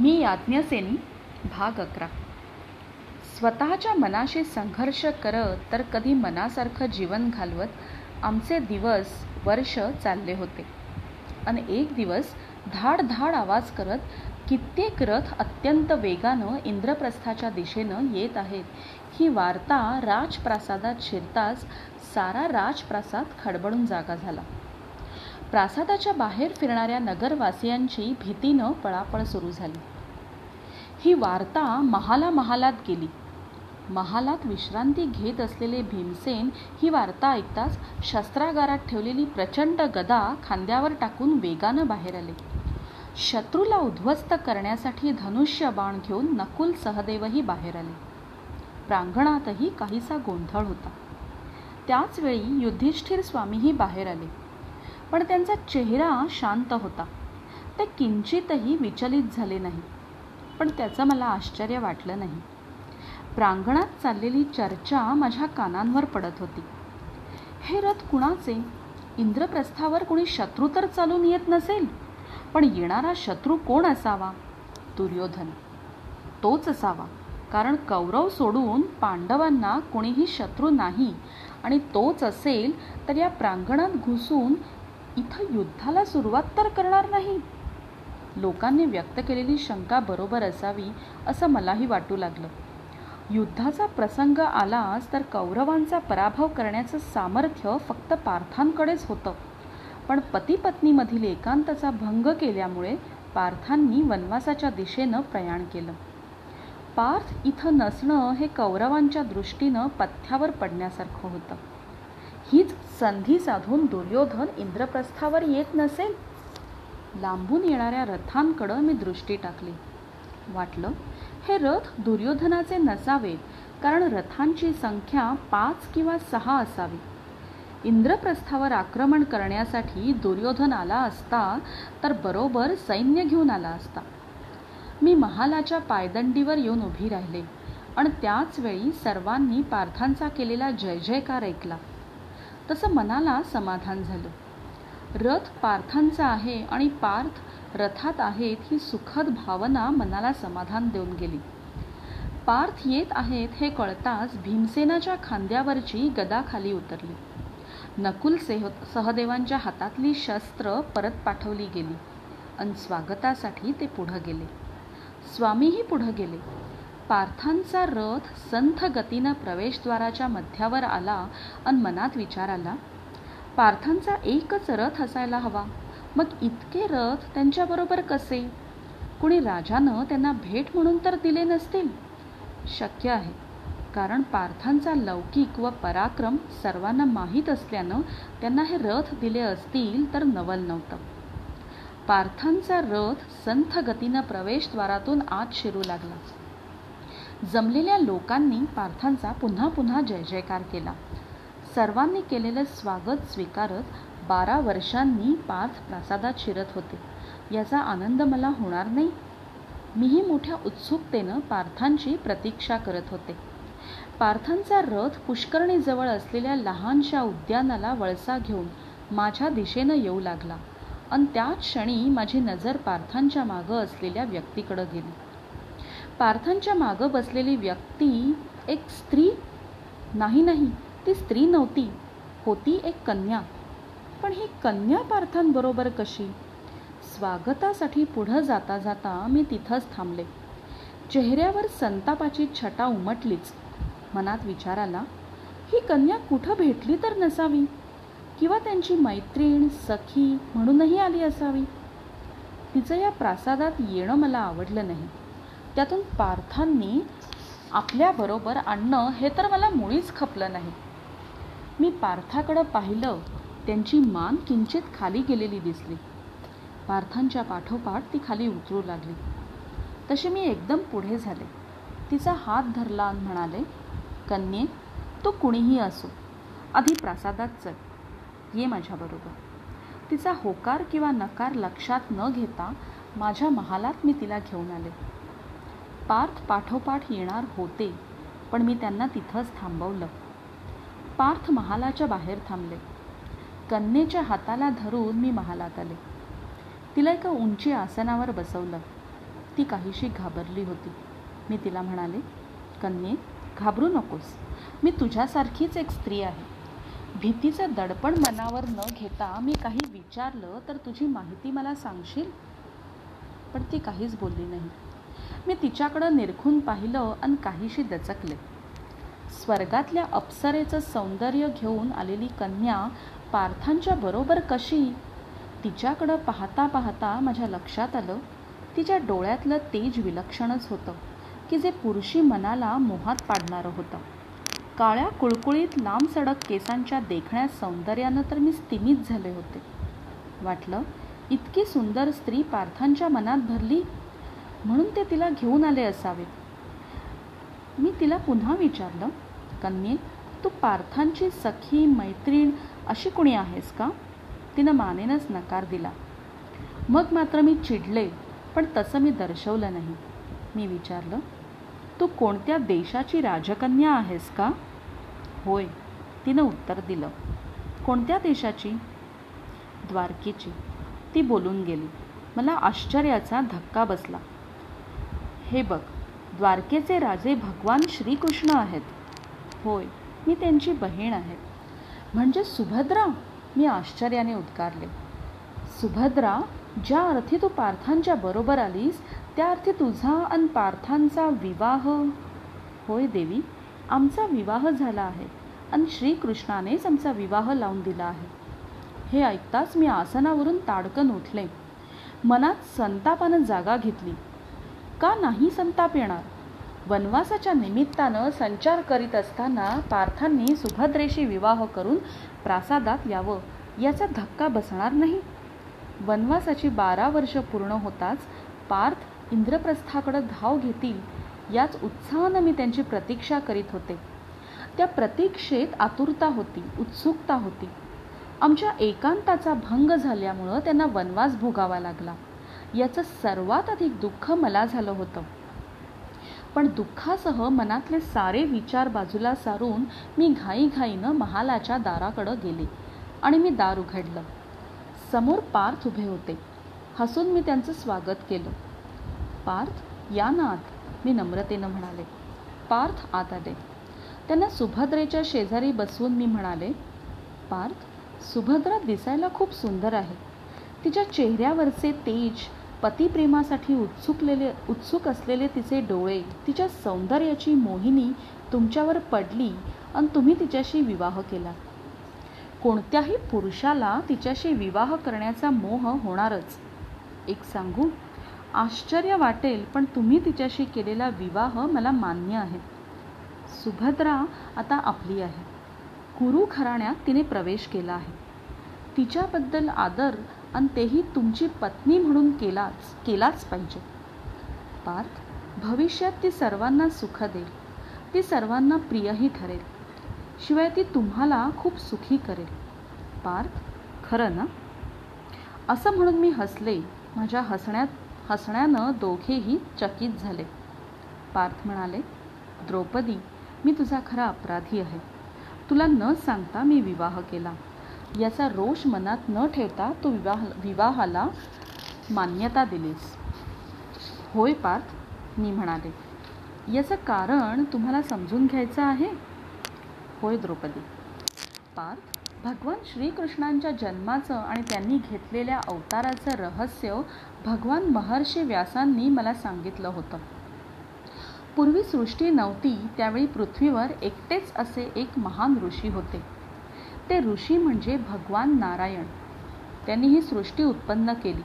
मी याज्ञसेनी भाग अकरा. स्वतःच्या मनाशी संघर्ष करत तर कधी मनासारखं जीवन घालवत आमचे दिवस वर्ष चालले होते. आणि एक दिवस धाड धाड आवाज करत कित्येक रथ अत्यंत वेगानं इंद्रप्रस्थाच्या दिशेनं येत आहेत. ही वार्ता राजप्रासादात शिरताच सारा राजप्रासाद खडबडून जागा झाला. प्रासादाच्या बाहेर फिरणाऱ्या नगरवासियांची भीतीनं पळापळ सुरू झाली. ही वार्ता महाला महालात गेली. महालात विश्रांती घेत असलेले भीमसेन ही वार्ता ऐकताच शस्त्रागारात ठेवलेली प्रचंड गदा खांद्यावर टाकून वेगानं बाहेर आले. शत्रूला उद्ध्वस्त करण्यासाठी धनुष्य बाण घेऊन नकुल सहदेवही बाहेर आले. प्रांगणातही काहीसा गोंधळ होता. त्याचवेळी युधिष्ठिर स्वामीही बाहेर आले. पण त्यांचा चेहरा शांत होता. ते किंचितही विचलित झाले नाही. पण त्याचं मला आश्चर्य वाटलं नाही. प्रांगणात चाललेली चर्चा माझ्या कानांवर पडत होती. हे रथ कुणाचे? इंद्रप्रस्थावर कुणी शत्रू तर चालून येत नसेल? पण येणारा शत्रू कोण असावा? दुर्योधन. तोच असावा. कारण कौरव सोडून पांडवांना कोणीही शत्रू नाही आणि तोच असेल तर या प्रांगणात घुसून इथं युद्धाला सुरुवात तर करणार नाही. लोकांनी व्यक्त केलेली शंका बरोबर असावी असं मलाही वाटू लागलं. युद्धाचा प्रसंग आलाच तर कौरवांचा पराभव करण्याचं सामर्थ्य फक्त पार्थांकडेच होतं. पण पतीपत्नीमधील एकांताचा भंग केल्यामुळे पार्थांनी वनवासाच्या दिशेनं प्रयाण केलं. पार्थ इथं नसणं हे कौरवांच्या दृष्टीनं पथ्यावर पडण्यासारखं होतं. हीच संधी साधून दुर्योधन इंद्रप्रस्थावर येत नसेल. लांबून येणाऱ्या रथांकडं मी दृष्टी टाकली. वाटलं हे रथ दुर्योधनाचे नसावेत कारण रथांची संख्या पाच किंवा सहा असावी. इंद्रप्रस्थावर आक्रमण करण्यासाठी दुर्योधन आला असता तर बरोबर सैन्य घेऊन आला असता. मी महालाच्या पायदंडीवर येऊन उभी राहिले आणि त्याचवेळी सर्वांनी पार्थांचा केलेला जय जयकार ऐकला. तसं मनाला समाधान झालं. रथ पार्थांचा आहे आणि पार्थ रथात आहेत ही सुखद भावना मनाला समाधान देऊन गेली. पार्थ येत आहेत हे कळताच भीमसेनाच्या खांद्यावरची गदा खाली उतरली. नकुल सेह सहदेवांच्या हातातली शस्त्र परत पाठवली गेली आणि स्वागतासाठी ते पुढं गेले. स्वामीही पुढं गेले. पार्थांचा रथ संथ गतीनं प्रवेशद्वाराच्या मध्यावर आला आणि मनात विचार आला पार्थांचा एकच रथ असायला हवा. मग इतके रथ त्यांच्याबरोबर कसे? कुणी राजानं त्यांना भेट म्हणून तर दिले नसतील? शक्य आहे. कारण पार्थांचा लौकिक व पराक्रम सर्वांना माहीत असल्यानं त्यांना हे रथ दिले असतील तर नवल नव्हतं. पार्थांचा रथ संथ गतीनं प्रवेशद्वारातून आत शिरू लागला. जमलेल्या लोकांनी पार्थांचा पुन्हा पुन्हा जय जयकार केला. सर्वांनी केलेलं स्वागत स्वीकारत बारा वर्षांनी पार्थ प्रासादात शिरत होते. याचा आनंद मला होणार नाही. मीही मोठ्या उत्सुकतेनं पार्थांची प्रतीक्षा करत होते. पार्थांचा रथ पुष्करणीजवळ असलेल्या लहानशा उद्यानाला वळसा घेऊन माझ्या दिशेनं येऊ लागला. आणि त्याच क्षणी माझी नजर पार्थांच्या मागं असलेल्या व्यक्तीकडं गेली. पार्थांच्या मागं बसलेली व्यक्ती एक स्त्री नाही नाही ती स्त्री नव्हती. होती एक कन्या. पण ही कन्या पार्थांबरोबर कशी? स्वागतासाठी पुढं जाता जाता मी तिथंच थांबले. चेहऱ्यावर संतापाची छटा उमटलीच. मनात विचार आला ही कन्या कुठं भेटली तर नसावी? किंवा त्यांची मैत्रीण सखी म्हणूनही आली असावी? तिचं या प्रासादात येणं मला आवडलं नाही. त्यातून पार्थांनी आपल्याबरोबर आणणं हे तर मला मुळीच खपलं नाही. मी पार्थाकडं पाहिलं त्यांची मान किंचित खाली गेलेली दिसली. पार्थांच्या पाठोपाठ ती खाली उतरू लागली. तशी मी एकदम पुढे झाले. तिचा हात धरला आणि म्हणाले कन्ये तो कुणीही असो आधी प्रासादात चल. ये माझ्याबरोबर तिचा होकार किंवा नकार लक्षात न घेता माझ्या महालात मी तिला घेऊन आले. पार्थ पाठोपाठ येणार होते पण मी त्यांना तिथंच थांबवलं. पार्थ महालाच्या बाहेर थांबले. कन्येच्या हाताला धरून मी महालात आले. तिला एका उंची आसनावर बसवलं. ती काहीशी घाबरली होती. मी तिला म्हणाले कन्ये घाबरू नकोस. मी तुझ्यासारखीच एक स्त्री आहे. भीतीचं दडपण मनावर न घेता मी काही विचारलं तर तुझी माहिती मला सांगशील पण ती काहीच बोलली नाही. मी तिच्याकडं निरखून पाहिलं आणि काहीशी दचकले. स्वर्गातल्या अप्सरेचं सौंदर्य घेऊन आलेली कन्या पार्थांच्या बरोबर कशी? तिच्याकडं पाहता पाहता माझ्या लक्षात आलं. तिच्या डोळ्यातलं तेज विलक्षणच होतं की जे पुरुषी मनाला मोहात पाडणारं होतं. काळ्या कुळकुळीत लांब सडक केसांच्या देखण्या सौंदर्यानं तर मी स्तिमित झाले होते. वाटलं इतकी सुंदर स्त्री पार्थांच्या मनात भरली म्हणून ते तिला घेऊन आले असावेत. मी तिला पुन्हा विचारलं कन्ये तू पार्थांची सखी मैत्रीण अशी कुणी आहेस का? तिनं मानेनच नकार दिला. मग मात्र मी चिडले पण तसं मी दर्शवलं नाही. मी विचारलं तू कोणत्या देशाची राजकन्या आहेस का? होय तिनं उत्तर दिलं. कोणत्या देशाची? द्वारकेची. ती बोलून गेली. मला आश्चर्याचा धक्का बसला. हे बघ द्वारकेचे राजे भगवान श्रीकृष्ण आहेत. होय मी त्यांची बहीण आहे. म्हणजे सुभद्रा? मी आश्चर्याने उद्गारले. सुभद्रा ज्या अर्थी तू पार्थांच्या बरोबर आलीस त्या अर्थी तुझा आणि पार्थांचा विवाह? होय देवी आमचा विवाह झाला आहे आणि श्रीकृष्णानेच आमचा विवाह लावून दिला आहे. हे ऐकताच मी आसनावरून ताडकन उठले. मनात संतापानं जागा घेतली. का नाही संताप येणार. वनवासाच्या निमित्तानं संचार करीत असताना पार्थांनी सुभद्रेशी विवाह करून प्रासादात यावं याचा धक्का बसणार नाही. वनवासाची बारा वर्ष पूर्ण होताच पार्थ इंद्रप्रस्थाकडं धाव घेतील याच उत्साहानं मी त्यांची प्रतीक्षा करीत होते. त्या प्रतीक्षेत आतुरता होती उत्सुकता होती. आमच्या एकांताचा भंग झाल्यामुळं त्यांना वनवास भोगावा लागला. याचं सर्वात अधिक दुःख मला झालं होतं. पण दुःखासह मनातले सारे विचार बाजूला सारून मी घाईघाईनं महालाच्या दाराकडं गेले आणि मी दार उघडलं. समोर पार्थ उभे होते. हसून मी त्यांचं स्वागत केलं. पार्थ या ना आत. मी नम्रतेनं म्हणाले. पार्थ आत आले. त्यांना सुभद्रेच्या शेजारी बसवून मी म्हणाले पार्थ सुभद्रा दिसायला खूप सुंदर आहे. तिच्या चेहऱ्यावरचे तेज पतिप्रेमासाठी उत्सुकलेले उत्सुक असलेले तिचे डोळे तिच्या सौंदर्याची मोहिनी तुमच्यावर पडली आणि तुम्ही तिच्याशी विवाह केला. कोणत्याही पुरुषाला तिच्याशी विवाह करण्याचा मोह होणारच. एक सांगू? आश्चर्य वाटेल पण तुम्ही तिच्याशी केलेला विवाह मला मान्य आहे. सुभद्रा आता आपली आहे. कुरु घराण्यात तिने प्रवेश केला आहे. तिच्याबद्दल आदर आणि तेही तुमची पत्नी म्हणून केलाच केलाच पाहिजे. पार्थ भविष्यात ती सर्वांना सुख देईल. ती सर्वांना प्रियही ठरेल. शिवाय ती तुम्हाला खूप सुखी करेल. पार्थ खरं ना? असं म्हणून मी हसले. माझ्या हसण्यात हसण्यानं दोघेही चकित झाले. पार्थ म्हणाले द्रौपदी मी तुझा खरा अपराधी आहे. तुला न सांगता मी विवाह केला. याचा रोष मनात न ठेवता तू विवाह विवाहाला मान्यता दिलीस. होय पार्थ मी म्हणाले. याचं कारण तुम्हाला समजून घ्यायचं आहे? होय द्रौपदी. पार्थ भगवान श्रीकृष्णांच्या जन्माचं आणि त्यांनी घेतलेल्या अवताराचं रहस्य भगवान महर्षी व्यासांनी मला सांगितलं होतं. पूर्वी सृष्टी नव्हती त्यावेळी पृथ्वीवर एकटेच असे एक महान ऋषी होते. ते ऋषी म्हणजे भगवान नारायण. त्यांनी ही सृष्टी उत्पन्न केली.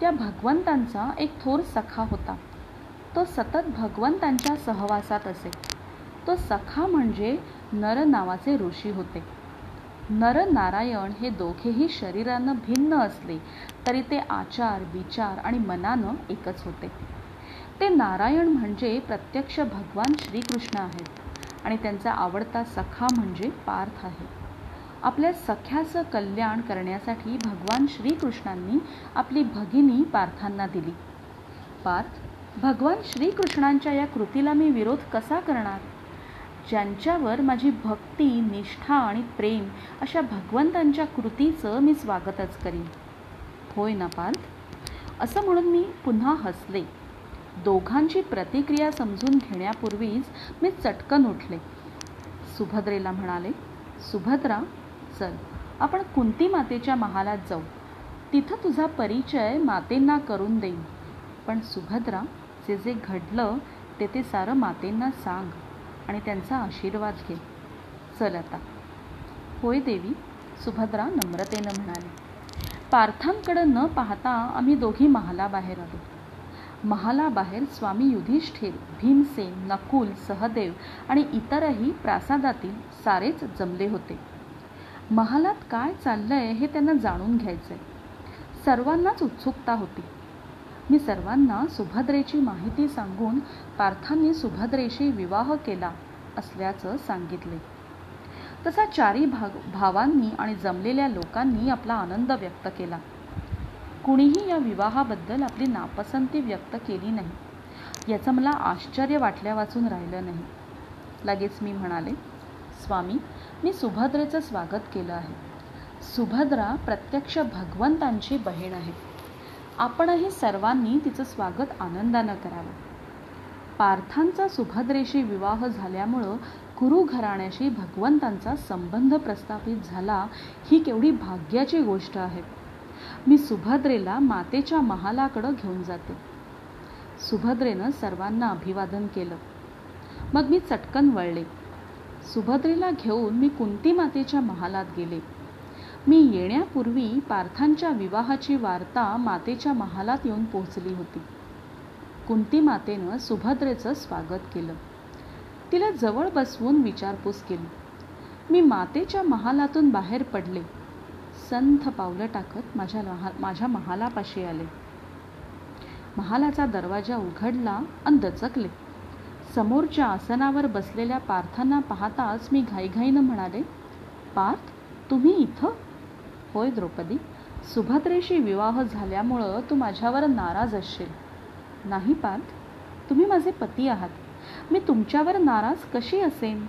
त्या भगवंतांचा एक थोर सखा होता. तो सतत भगवंतांच्या सहवासात असे. तो सखा म्हणजे नर नावाचे ऋषी होते. नर नारायण हे दोघेही शरीरानं भिन्न असले तरी ते आचार विचार आणि मनानं एकच होते. ते नारायण म्हणजे प्रत्यक्ष भगवान श्रीकृष्ण आहेत आणि त्यांचा आवडता सखा म्हणजे पार्थ आहे. आपल्या सख्याचं कल्याण करण्यासाठी भगवान श्रीकृष्णांनी आपली भगिनी पार्थांना दिली. पार्थ भगवान श्रीकृष्णांच्या या कृतीला मी विरोध कसा करणार? ज्यांच्यावर माझी भक्ती निष्ठा आणि प्रेम अशा भगवंतांच्या कृतीचं मी स्वागतच करीन. होय ना पार्थ? असं म्हणून मी पुन्हा हसले. दोघांची प्रतिक्रिया समजून घेण्यापूर्वीच मी चटकन उठले. सुभद्रेला म्हणाले सुभद्रा चल आपण कुंती मातेच्या महालात जाऊ. तिथं तुझा परिचय मातेंना करून देईन. पण सुभद्रा जे जे घडलं ते ते सारं मातेंना सांग आणि त्यांचा आशीर्वाद घे. चल आता. होय देवी सुभद्रा नम्रतेनं म्हणाली. पार्थांकडं न पाहता आम्ही दोघी महालाबाहेर आलो. महालाबाहेर स्वामी युधिष्ठिर भीमसेन नकुल सहदेव आणि इतरही प्रासादातील सारेच जमले होते. महालात काय चाललंय हे त्यांना जाणून घ्यायचंय. सर्वांनाच उत्सुकता होती. मी सर्वांना सुभद्रेची माहिती सांगून पार्थांनी सुभद्रेशी विवाह केला असल्याचं सांगितले. तसा चारी भाग भावांनी आणि जमलेल्या लोकांनी आपला आनंद व्यक्त केला. कुणीही या विवाहाबद्दल आपली नापसंती व्यक्त केली नाही. याचं मला आश्चर्य वाटल्या वाचून राहिलं नाही. लगेच मी म्हणाले स्वामी मी सुभद्रेचं स्वागत केलं आहे. सुभद्रा प्रत्यक्ष भगवंतांची बहीण आहे. आपणही सर्वांनी तिचं स्वागत आनंदानं करावं. पार्थांचा सुभद्रेशी विवाह झाल्यामुळं कुरु घराण्याशी भगवंतांचा संबंध प्रस्थापित झाला ही केवढी भाग्याची गोष्ट आहे. मी सुभद्रेला मातेच्या महालाकडं घेऊन जाते. सुभद्रेनं सर्वांना अभिवादन केलं. मग मी चटकन वळले. सुभद्रेला घेऊन मी कुंती मातेच्या महालात गेले. मी येण्यापूर्वी पार्थांच्या विवाहाची वार्ता मातेच्या महालात येऊन पोहोचली होती. कुंती मातेनं सुभद्रेचं स्वागत केलं. तिला जवळ बसवून विचारपूस केली. मी मातेच्या महालातून बाहेर पडले. संथ पावलं टाकत माझ्या महा माझ्या महालापाशी आले. महालाचा दरवाजा उघडला आणि दचकले. समोरच्या आसनावर बसलेल्या पार्थांना पाहताच मी घाईघाईनं म्हणाले पार्थ तुम्ही इथं? होय द्रौपदी सुभद्रेशी विवाह झाल्यामुळं तू माझ्यावर नाराज असशील. नाही पार्थ तुम्ही माझे पती आहात. मी तुमच्यावर नाराज कशी असेन?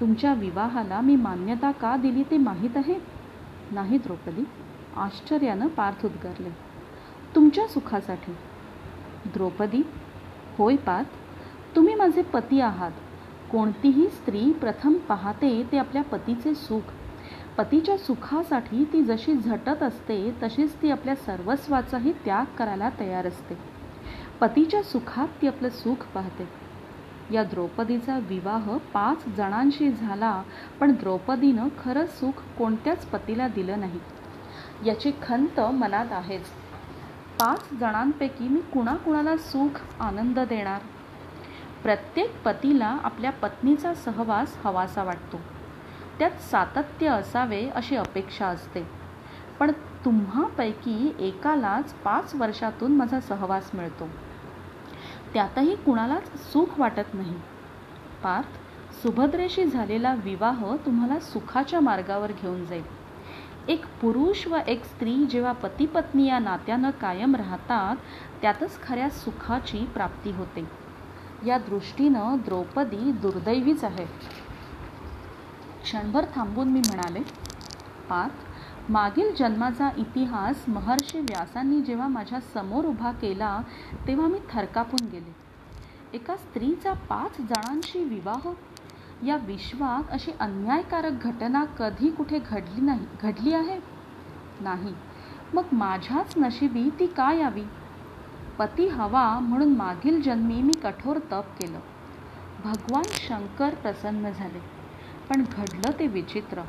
तुमच्या विवाहाला मी मान्यता का दिली ते माहीत आहे? नाही द्रौपदी आश्चर्यानं पार्थ उद्गारले. तुमच्या सुखासाठी. द्रौपदी होय पार्थ तुम्ही माझे पती आहात. कोणतीही स्त्री प्रथम पाहते ते आपल्या पतीचे सुख. पतीच्या सुखासाठी ती जशी झटत असते तशीच ती आपल्या सर्वस्वाचाही त्याग करायला तयार असते. पतीच्या सुखात ती आपलं सुख पाहते. या द्रौपदीचा विवाह पाच जणांशी झाला पण द्रौपदीनं खरं सुख कोणत्याच पतीला दिलं नाही. याची खंत मनात आहेच. पाच जणांपैकी मी कुणाकुणाला सुख आनंद देणार? प्रत्येक पतीला आपल्या पत्नीचा सहवास हवासा वाटतो. त्यात सातत्य असावे अशी अपेक्षा असते. पण तुम्हापैकी एकालाच पाच वर्षातून माझा सहवास मिळतो. त्यातही कुणालाच सुख वाटत नाही. पार्थ सुभद्रेशी झालेला विवाह तुम्हाला सुखाच्या मार्गावर घेऊन जाईल. एक पुरुष व एक स्त्री जेव्हा पती पत्नी या नात्यानं कायम राहतात त्यातच खऱ्या सुखाची प्राप्ती होते. या दृष्टीनं द्रौपदी दुर्दैवीच आहे. क्षणभर थांबून मी म्हणाले पाक मागील जन्माचा इतिहास महर्षी व्यासांनी जेव्हा माझ्यासमोर उभा केला तेव्हा मी थरकापून गेले. एका स्त्रीचा पाच जणांशी विवाह? या विश्वात अशी अन्यायकारक घटना कधी कुठे घडली नाही घडली आहे? नाही. मग माझ्याच नशिबी ती का यावी? पती हवा म्हणून मागील जन्मी मी कठोर तप केलं. भगवान शंकर प्रसन्न झाले. पण घडलं ते विचित्र.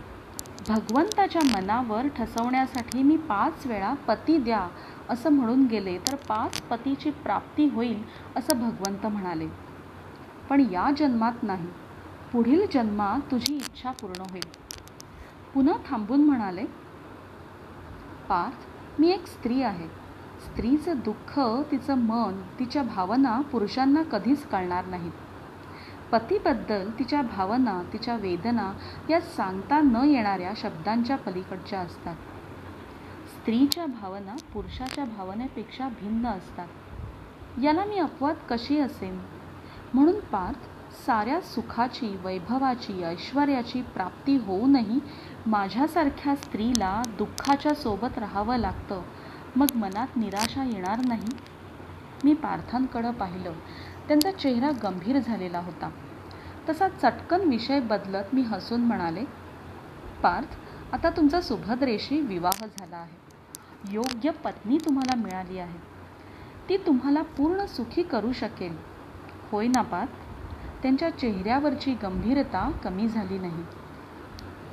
भगवंताच्या मनावर ठसवण्यासाठी मी पाच वेळा पती द्या असं म्हणून गेले तर पाच पतीची प्राप्ती होईल असं भगवंत म्हणाले. पण या जन्मात नाही. पुढील जन्मात तुझी इच्छा पूर्ण होईल. पुन्हा थांबून म्हणाले पार्थ मी एक स्त्री आहे. स्त्रीचं दुःख तिचं मन तिच्या भावना पुरुषांना कधीच कळणार नाहीत. पतीबद्दल तिच्या भावना तिच्या वेदना या सांगता न येणाऱ्या शब्दांच्या पलीकडच्या असतात. स्त्रीच्या भावना पुरुषाच्या भावनेपेक्षा भिन्न असतात. याला मी अपवाद कशी असेन? म्हणून पार्थ साऱ्या सुखाची वैभवाची ऐश्वर्याची प्राप्ती होऊनही माझ्यासारख्या स्त्रीला दुःखाच्या सोबत राहावं लागतं मग मनात निराशा येणार नाही. मी पार्थांकडं पाहिलं. त्यांचा चेहरा गंभीर झालेला होता. तसा चटकन विषय बदलत मी हसून म्हणाले पार्थ आता तुमचा सुभद्रेशी विवाह झाला आहे. योग्य पत्नी तुम्हाला मिळाली आहे. ती तुम्हाला पूर्ण सुखी करू शकेल. होय ना पार्थ? त्यांच्या चेहऱ्यावरची गंभीरता कमी झाली नाही.